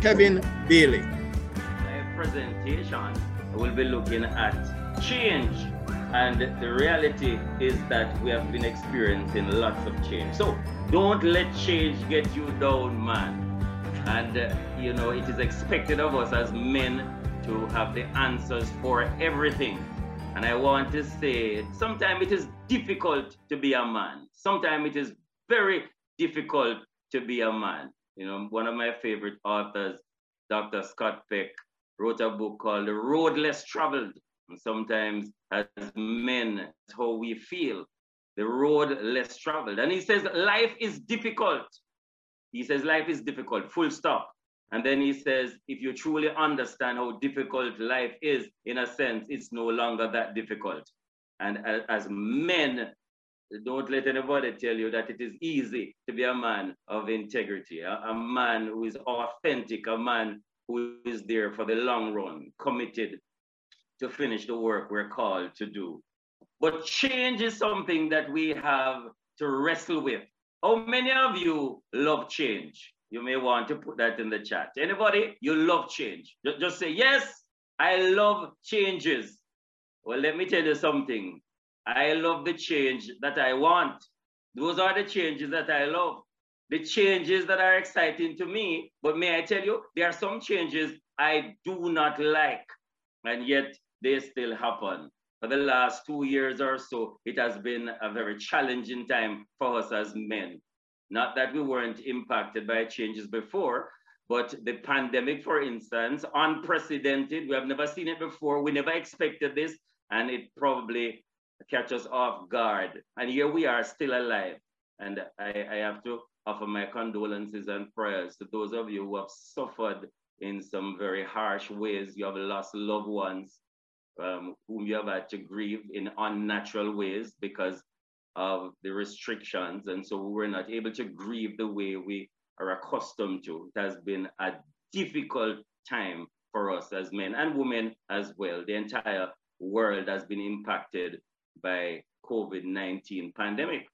Kevin Bailey. My presentation will be looking at change. And the reality is that we have been experiencing lots of change. So don't let change get you down, man. And, uh, you know, it is expected of us as men to have the answers for everything. And I want to say, sometimes it is difficult to be a man. Sometimes it is very difficult to be a man. You know, one of my favorite authors, Dr. Scott Peck, wrote a book called The Road Less Traveled. And sometimes as men, that's how we feel. The road less traveled. And he says life is difficult. He says life is difficult, full stop. And then he says, if you truly understand how difficult life is, in a sense, it's no longer that difficult. And as, as men, don't let anybody tell you that it is easy to be a man of integrity, a, a, man who is authentic, a man who is there for the long run, committed to finish the work we're called to do. But change is something that we have to wrestle with. How many of you love change? You may want to put that in the chat. Anybody, you love change? Just say, yes, I love changes. Well, let me tell you something. I love the change that I want. Those are the changes that I love. The changes that are exciting to me. But may I tell you, there are some changes I do not like, and yet they still happen. For the last two years or so, it has been a very challenging time for us as men. Not that we weren't impacted by changes before, but the pandemic, for instance, unprecedented. We have never seen it before. We never expected this, and it probably catch us off guard. And here we are still alive. And I, I have to offer my condolences and prayers to those of you who have suffered in some very harsh ways. You have lost loved ones um, whom you have had to grieve in unnatural ways because of the restrictions. And so we were not able to grieve the way we are accustomed to. It has been a difficult time for us as men and women as well. The entire world has been impacted by COVID-19 pandemic.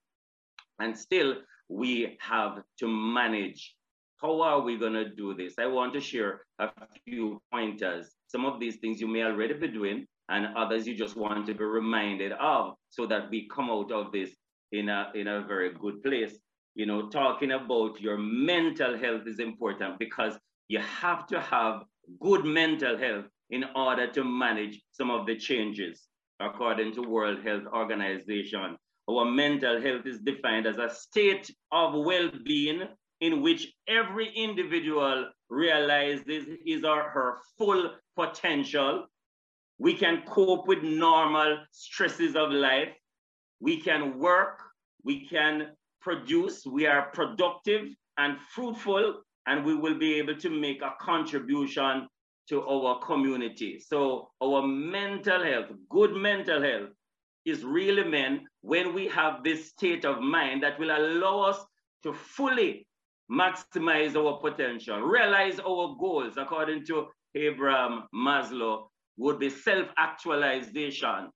And still, we have to manage. How are we going to do this? I want to share a few pointers. Some of these things you may already be doing, and others you just want to be reminded of so that we come out of this in a, in a very good place. You know, talking about your mental health is important because you have to have good mental health in order to manage some of the changes according to World Health Organization. Our mental health is defined as a state of well-being in which every individual realizes his or her full potential. We can cope with normal stresses of life. We can work, we can produce, we are productive and fruitful, and we will be able to make a contribution to our community. So our mental health, good mental health is really meant when we have this state of mind that will allow us to fully maximize our potential, realize our goals according to Abraham Maslow would be self-actualization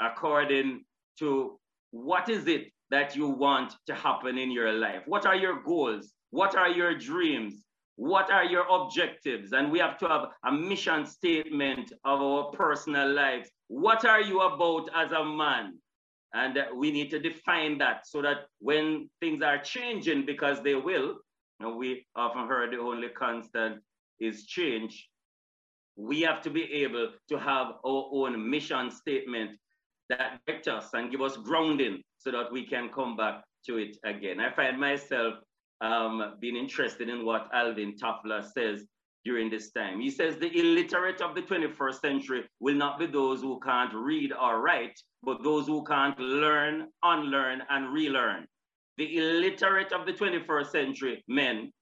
according to what is it that you want to happen in your life? What are your goals? What are your dreams? What are your objectives? And we have to have a mission statement of our personal lives. What are you about as a man? And we need to define that so that when things are changing, because they will, and we often heard the only constant is change, we have to be able to have our own mission statement that directs us and give us grounding so that we can come back to it again. I find myself um, been interested in what Alvin Toffler says during this time. He says the illiterate of the 21st century will not be those who can't read or write, but those who can't learn, unlearn, and relearn. The illiterate of the 21st century men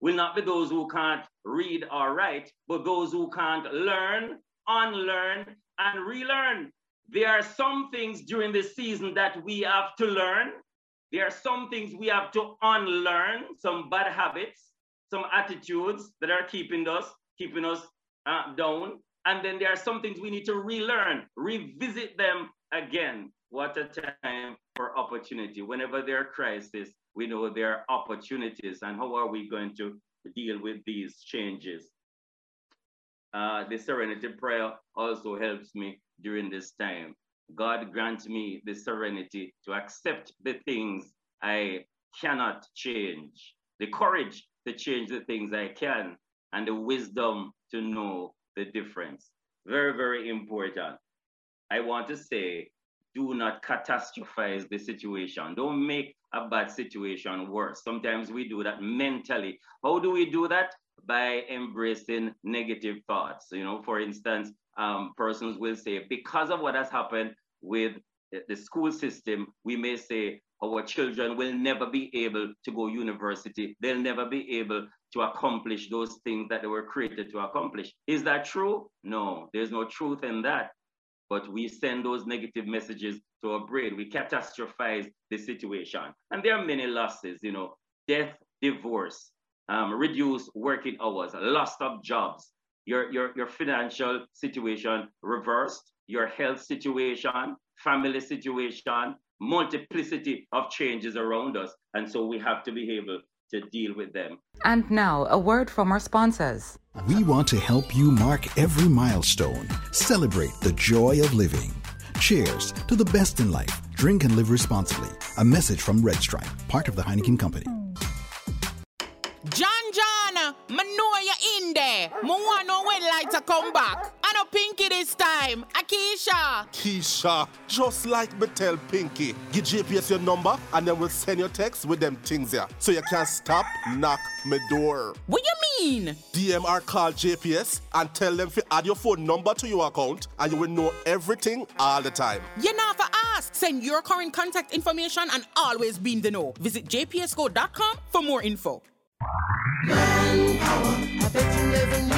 will not be those who can't read or write, but those who can't learn, unlearn, and relearn. There are some things during this season that we have to learn. There are some things we have to unlearn, some bad habits, some attitudes that are keeping us, keeping us uh, down. And then there are some things we need to relearn, revisit them again. What a time for opportunity. Whenever there are crises, we know there are opportunities. And how are we going to deal with these changes? Uh, the serenity prayer also helps me during this time. God grant me the serenity to accept the things I cannot change, the courage to change the things I can, and the wisdom to know the difference. Very, very important. I want to say, do not catastrophize the situation. Don't make a bad situation worse. Sometimes we do that mentally. How do we do that? By embracing negative thoughts. You know, for instance, um, persons will say, because of what has happened with the school system, we may say our children will never be able to go university. They'll never be able to accomplish those things that they were created to accomplish. Is that true? No, there's no truth in that. But we send those negative messages to our brain. We catastrophize the situation. And there are many losses, you know, death, divorce, um, reduced working hours, loss of jobs, your, your, your financial situation reversed, your health situation, family situation, multiplicity of changes around us. And so we have to be able to deal with them. And now, a word from our sponsors. We want to help you mark every milestone, celebrate the joy of living. Cheers to the best in life. Drink and live responsibly. A message from Red Stripe, part of the Heineken Company. Me know you in there. Me want know when light to come back. I know Pinky this time. Akisha. Keisha, just like me tell Pinky, give JPS your number and then we'll send your text with them things here. So you can stop, knock me door. What you mean? DM DMR call JPS and tell them to add your phone number to your account and you will know everything all the time. You know for ask. Send your current contact information and always be in the know. Visit jpsco.com for more info power. I bet you never knew.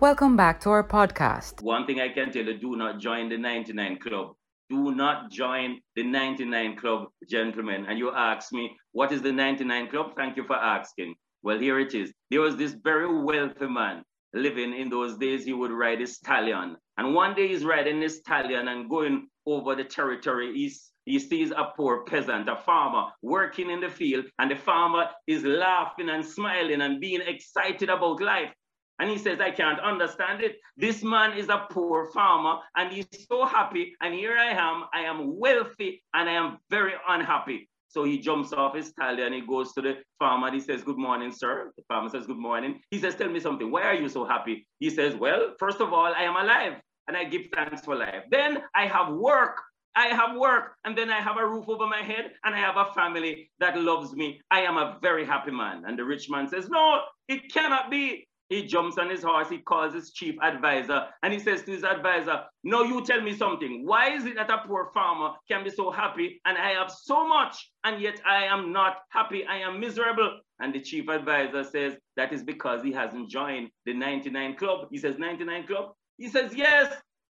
Welcome back to our podcast. One thing I can tell you do not join the 99 Club. Do not join the 99 Club, gentlemen. And you ask me, what is the 99 Club? Thank you for asking. Well, here it is. There was this very wealthy man living in those days. He would ride a stallion. And one day he's riding this stallion and going over the territory. He's he sees a poor peasant, a farmer, working in the field, and the farmer is laughing and smiling and being excited about life. And he says, I can't understand it. This man is a poor farmer and he's so happy. And here I am, I am wealthy and I am very unhappy. So he jumps off his tally and he goes to the farmer and he says, Good morning, sir. The farmer says, Good morning. He says, Tell me something. Why are you so happy? He says, Well, first of all, I am alive and I give thanks for life. Then I have work. I have work and then I have a roof over my head and I have a family that loves me. I am a very happy man. And the rich man says, No, it cannot be. He jumps on his horse, he calls his chief advisor, and he says to his advisor, No, you tell me something. Why is it that a poor farmer can be so happy and I have so much, and yet I am not happy? I am miserable. And the chief advisor says, That is because he hasn't joined the 99 club. He says, 99 club? He says, Yes.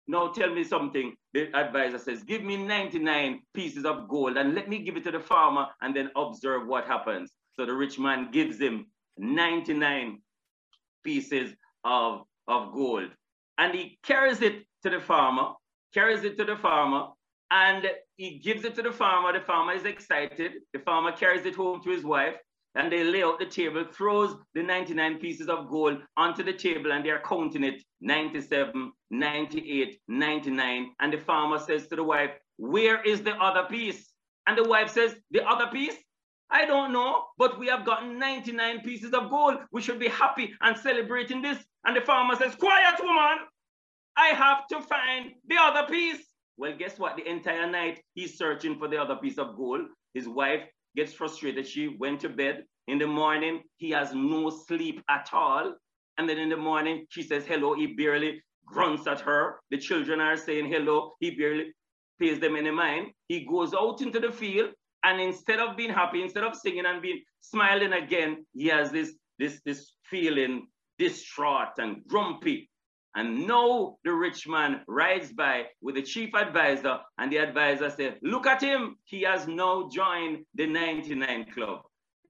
Now tell me something. The advisor says, Give me 99 pieces of gold and let me give it to the farmer and then observe what happens. So the rich man gives him 99 pieces of, of gold. And he carries it to the farmer, carries it to the farmer, and he gives it to the farmer. The farmer is excited. The farmer carries it home to his wife, and they lay out the table, throws the 99 pieces of gold onto the table, and they're counting it 97, 98, 99. And the farmer says to the wife, Where is the other piece? And the wife says, the other piece? I don't know, but we have gotten 99 pieces of gold. We should be happy and celebrating this. And the farmer says, quiet woman, I have to find the other piece. Well, guess what? The entire night he's searching for the other piece of gold. His wife gets frustrated. She went to bed. In the morning, he has no sleep at all. And then in the morning, she says hello. He barely grunts at her. The children are saying hello. He barely pays them any mind. He goes out into the field. And instead of being happy, instead of singing and being smiling again, he has this, this, this feeling distraught and grumpy. And now the rich man rides by with the chief advisor, and the advisor said, Look at him. He has now joined the 99 club.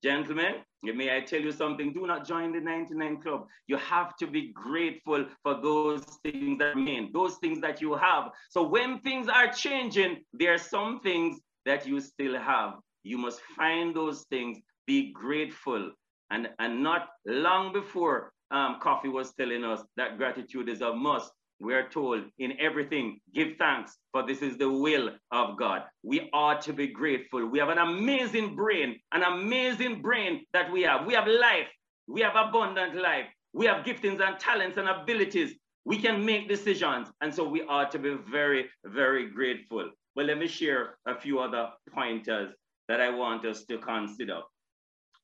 Gentlemen, may I tell you something? Do not join the 99 club. You have to be grateful for those things that remain, those things that you have. So when things are changing, there are some things that you still have. You must find those things, be grateful. And, and not long before um, Coffee was telling us that gratitude is a must. We are told in everything, give thanks, for this is the will of God. We ought to be grateful. We have an amazing brain, an amazing brain that we have. We have life. We have abundant life. We have giftings and talents and abilities. We can make decisions. And so we ought to be very, very grateful. Well, let me share a few other pointers that I want us to consider.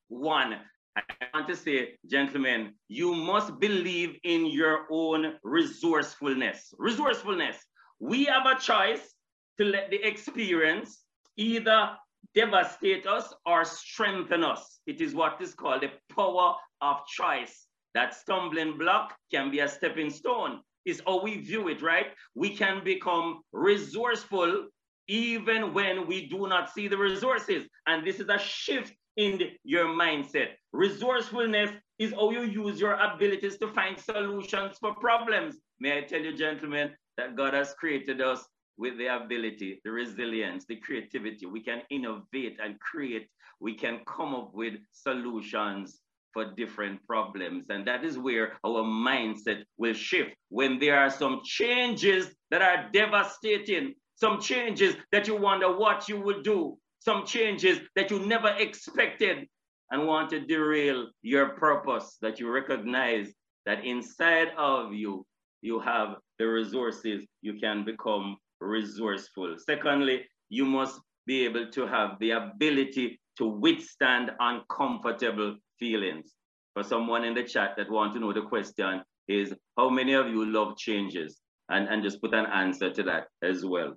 One, I want to say, gentlemen, you must believe in your own resourcefulness. Resourcefulness. We have a choice to let the experience either devastate us or strengthen us. It is what is called the power of choice. That stumbling block can be a stepping stone, is how we view it, right? We can become resourceful even when we do not see the resources. And this is a shift in your mindset. Resourcefulness is how you use your abilities to find solutions for problems. May I tell you, gentlemen, that God has created us with the ability, the resilience, the creativity. We can innovate and create. We can come up with solutions for different problems. And that is where our mindset will shift. When there are some changes that are devastating, some changes that you wonder what you will do, some changes that you never expected and want to derail your purpose, that you recognize that inside of you, you have the resources, you can become resourceful. Secondly, you must be able to have the ability to withstand uncomfortable feelings. For someone in the chat that want to know the question is, how many of you love changes? And, and just put an answer to that as well.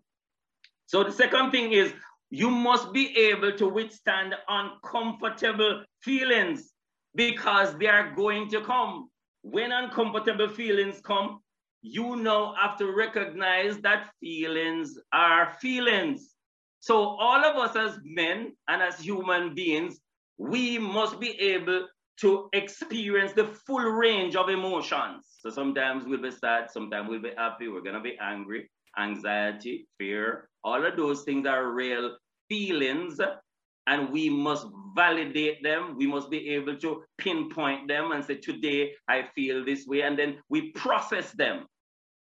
So the second thing is you must be able to withstand uncomfortable feelings because they are going to come. When uncomfortable feelings come, you now have to recognize that feelings are feelings. So all of us as men and as human beings, we must be able to experience the full range of emotions. So sometimes we'll be sad, sometimes we'll be happy, we're gonna be angry, anxiety, fear, all of those things are real feelings and we must validate them. We must be able to pinpoint them and say, today I feel this way. And then we process them.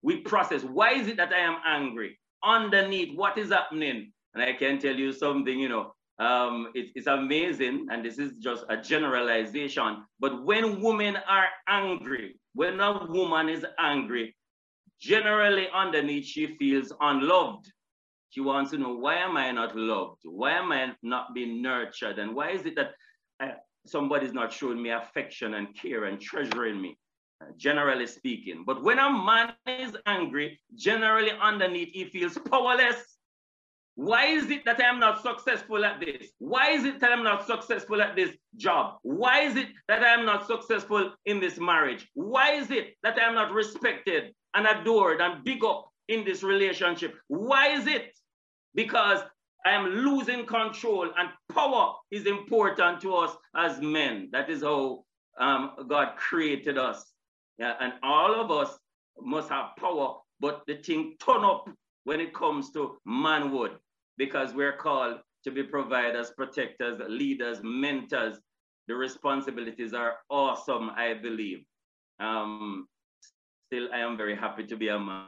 We process. Why is it that I am angry? Underneath, what is happening? And I can tell you something, you know, um, it, it's amazing. And this is just a generalization. But when women are angry, when a woman is angry, generally underneath, she feels unloved. She wants to know, why am I not loved? Why am I not being nurtured? And why is it that uh, somebody's not showing me affection and care and treasuring me? Uh, generally speaking. But when a man is angry, generally underneath, he feels powerless. Why is it that I am not successful at this? Why is it that I'm not successful at this job? Why is it that I am not successful in this marriage? Why is it that I am not respected and adored and big up in this relationship? Why is it? because I am losing control and power is important to us as men. That is how um, God created us. Yeah, and all of us must have power, but the thing turn up when it comes to manhood because we're called to be providers, protectors, leaders, mentors. The responsibilities are awesome, I believe. Um, still, I am very happy to be a man.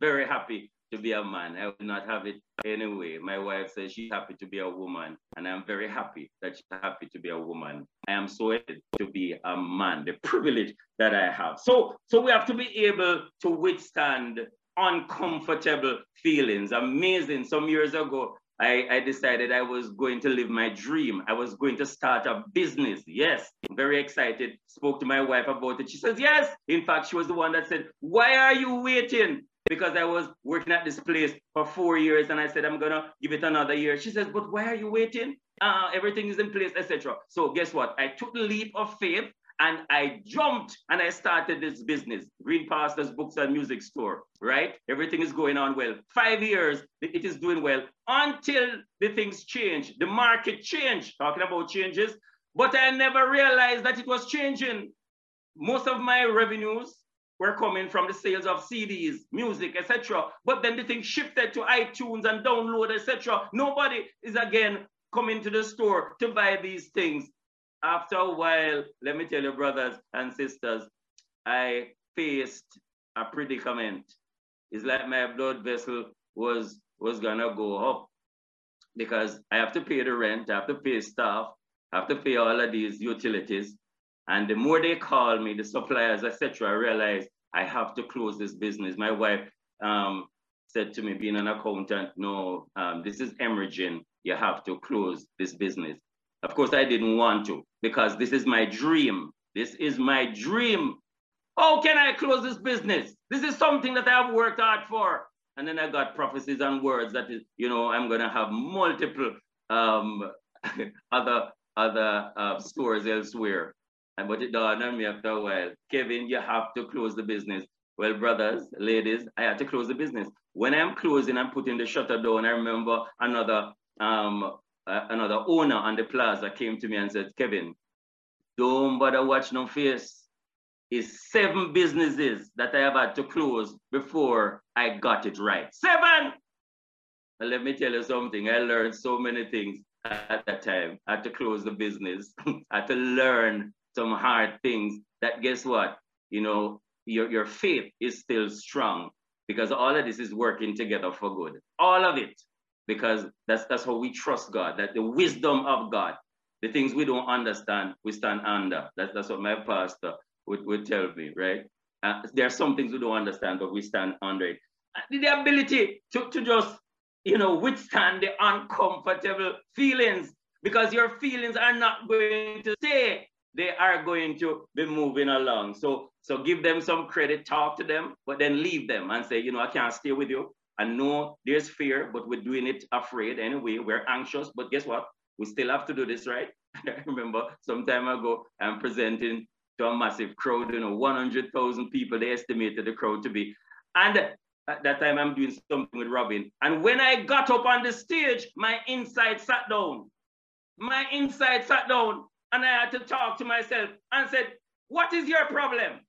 Very happy to be a man. I would not have it anyway. My wife says she's happy to be a woman, and I'm very happy that she's happy to be a woman. I am so happy to be a man, the privilege that I have. So, so we have to be able to withstand uncomfortable feelings. Amazing. Some years ago, I, I, decided I was going to live my dream. I was going to start a business. Yes, very excited. Spoke to my wife about it. She says, Yes. In fact, she was the one that said, Why are you waiting? Because I was working at this place for four years and I said, I'm going to give it another year. She says, But why are you waiting? Uh, everything is in place, etc. So, guess what? I took the leap of faith and I jumped and I started this business, Green Pastures Books and Music Store, right? Everything is going on well. Five years, it is doing well until the things change. The market changed, talking about changes, but I never realized that it was changing. Most of my revenues were coming from the sales of CDs, music, etc. But then the thing shifted to iTunes and download, etc. Nobody is again coming to the store to buy these things after a while, let me tell you, brothers and sisters, I faced a predicament. It's like my blood vessel was was gonna go up because I have to pay the rent, I have to pay staff, I have to pay all of these utilities. And the more they call me, the suppliers, etc., I realize I have to close this business. My wife um, said to me, being an accountant, no, um, this is emerging. You have to close this business. Of course, I didn't want to because this is my dream. This is my dream. How can I close this business? This is something that I've worked hard for. And then I got prophecies and words that is, you know, I'm gonna have multiple um, other other uh, stores elsewhere. And but it dawned on me after a while, Kevin, you have to close the business. Well, brothers, ladies, I had to close the business. When I'm closing, I'm putting the shutter down. I remember another um, uh, another owner on the plaza came to me and said, Kevin, don't bother watch no face. It's seven businesses that I have had to close before I got it right. Seven! And let me tell you something. I learned so many things at that time. I had to close the business. I had to learn some hard things that guess what? You know, your, your faith is still strong because all of this is working together for good. All of it because that's that's how we trust God. That the wisdom of God, the things we don't understand, we stand under. That's that's what my pastor would, would tell me, right? Uh, there are some things we don't understand, but we stand under it. The ability to, to just, you know, withstand the uncomfortable feelings because your feelings are not going to stay. They are going to be moving along. So, so give them some credit, talk to them, but then leave them and say, you know, I can't stay with you. I know there's fear, but we're doing it afraid anyway. We're anxious, but guess what? We still have to do this, right? I remember some time ago, I'm presenting to a massive crowd, you know, 100,000 people, they estimated the crowd to be. And at that time, I'm doing something with Robin. And when I got up on the stage, my inside sat down. My inside sat down, and I had to talk to myself and said, What is your problem?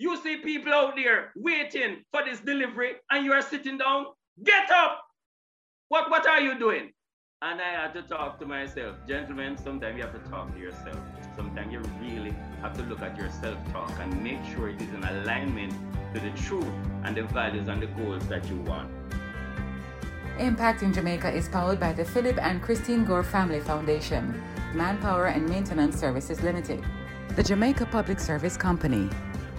You see people out there waiting for this delivery and you are sitting down. Get up! What, what are you doing? And I had to talk to myself. Gentlemen, sometimes you have to talk to yourself. Sometimes you really have to look at your self-talk and make sure it is in alignment to the truth and the values and the goals that you want. Impacting Jamaica is powered by the Philip and Christine Gore Family Foundation, Manpower and Maintenance Services Limited, the Jamaica Public Service Company,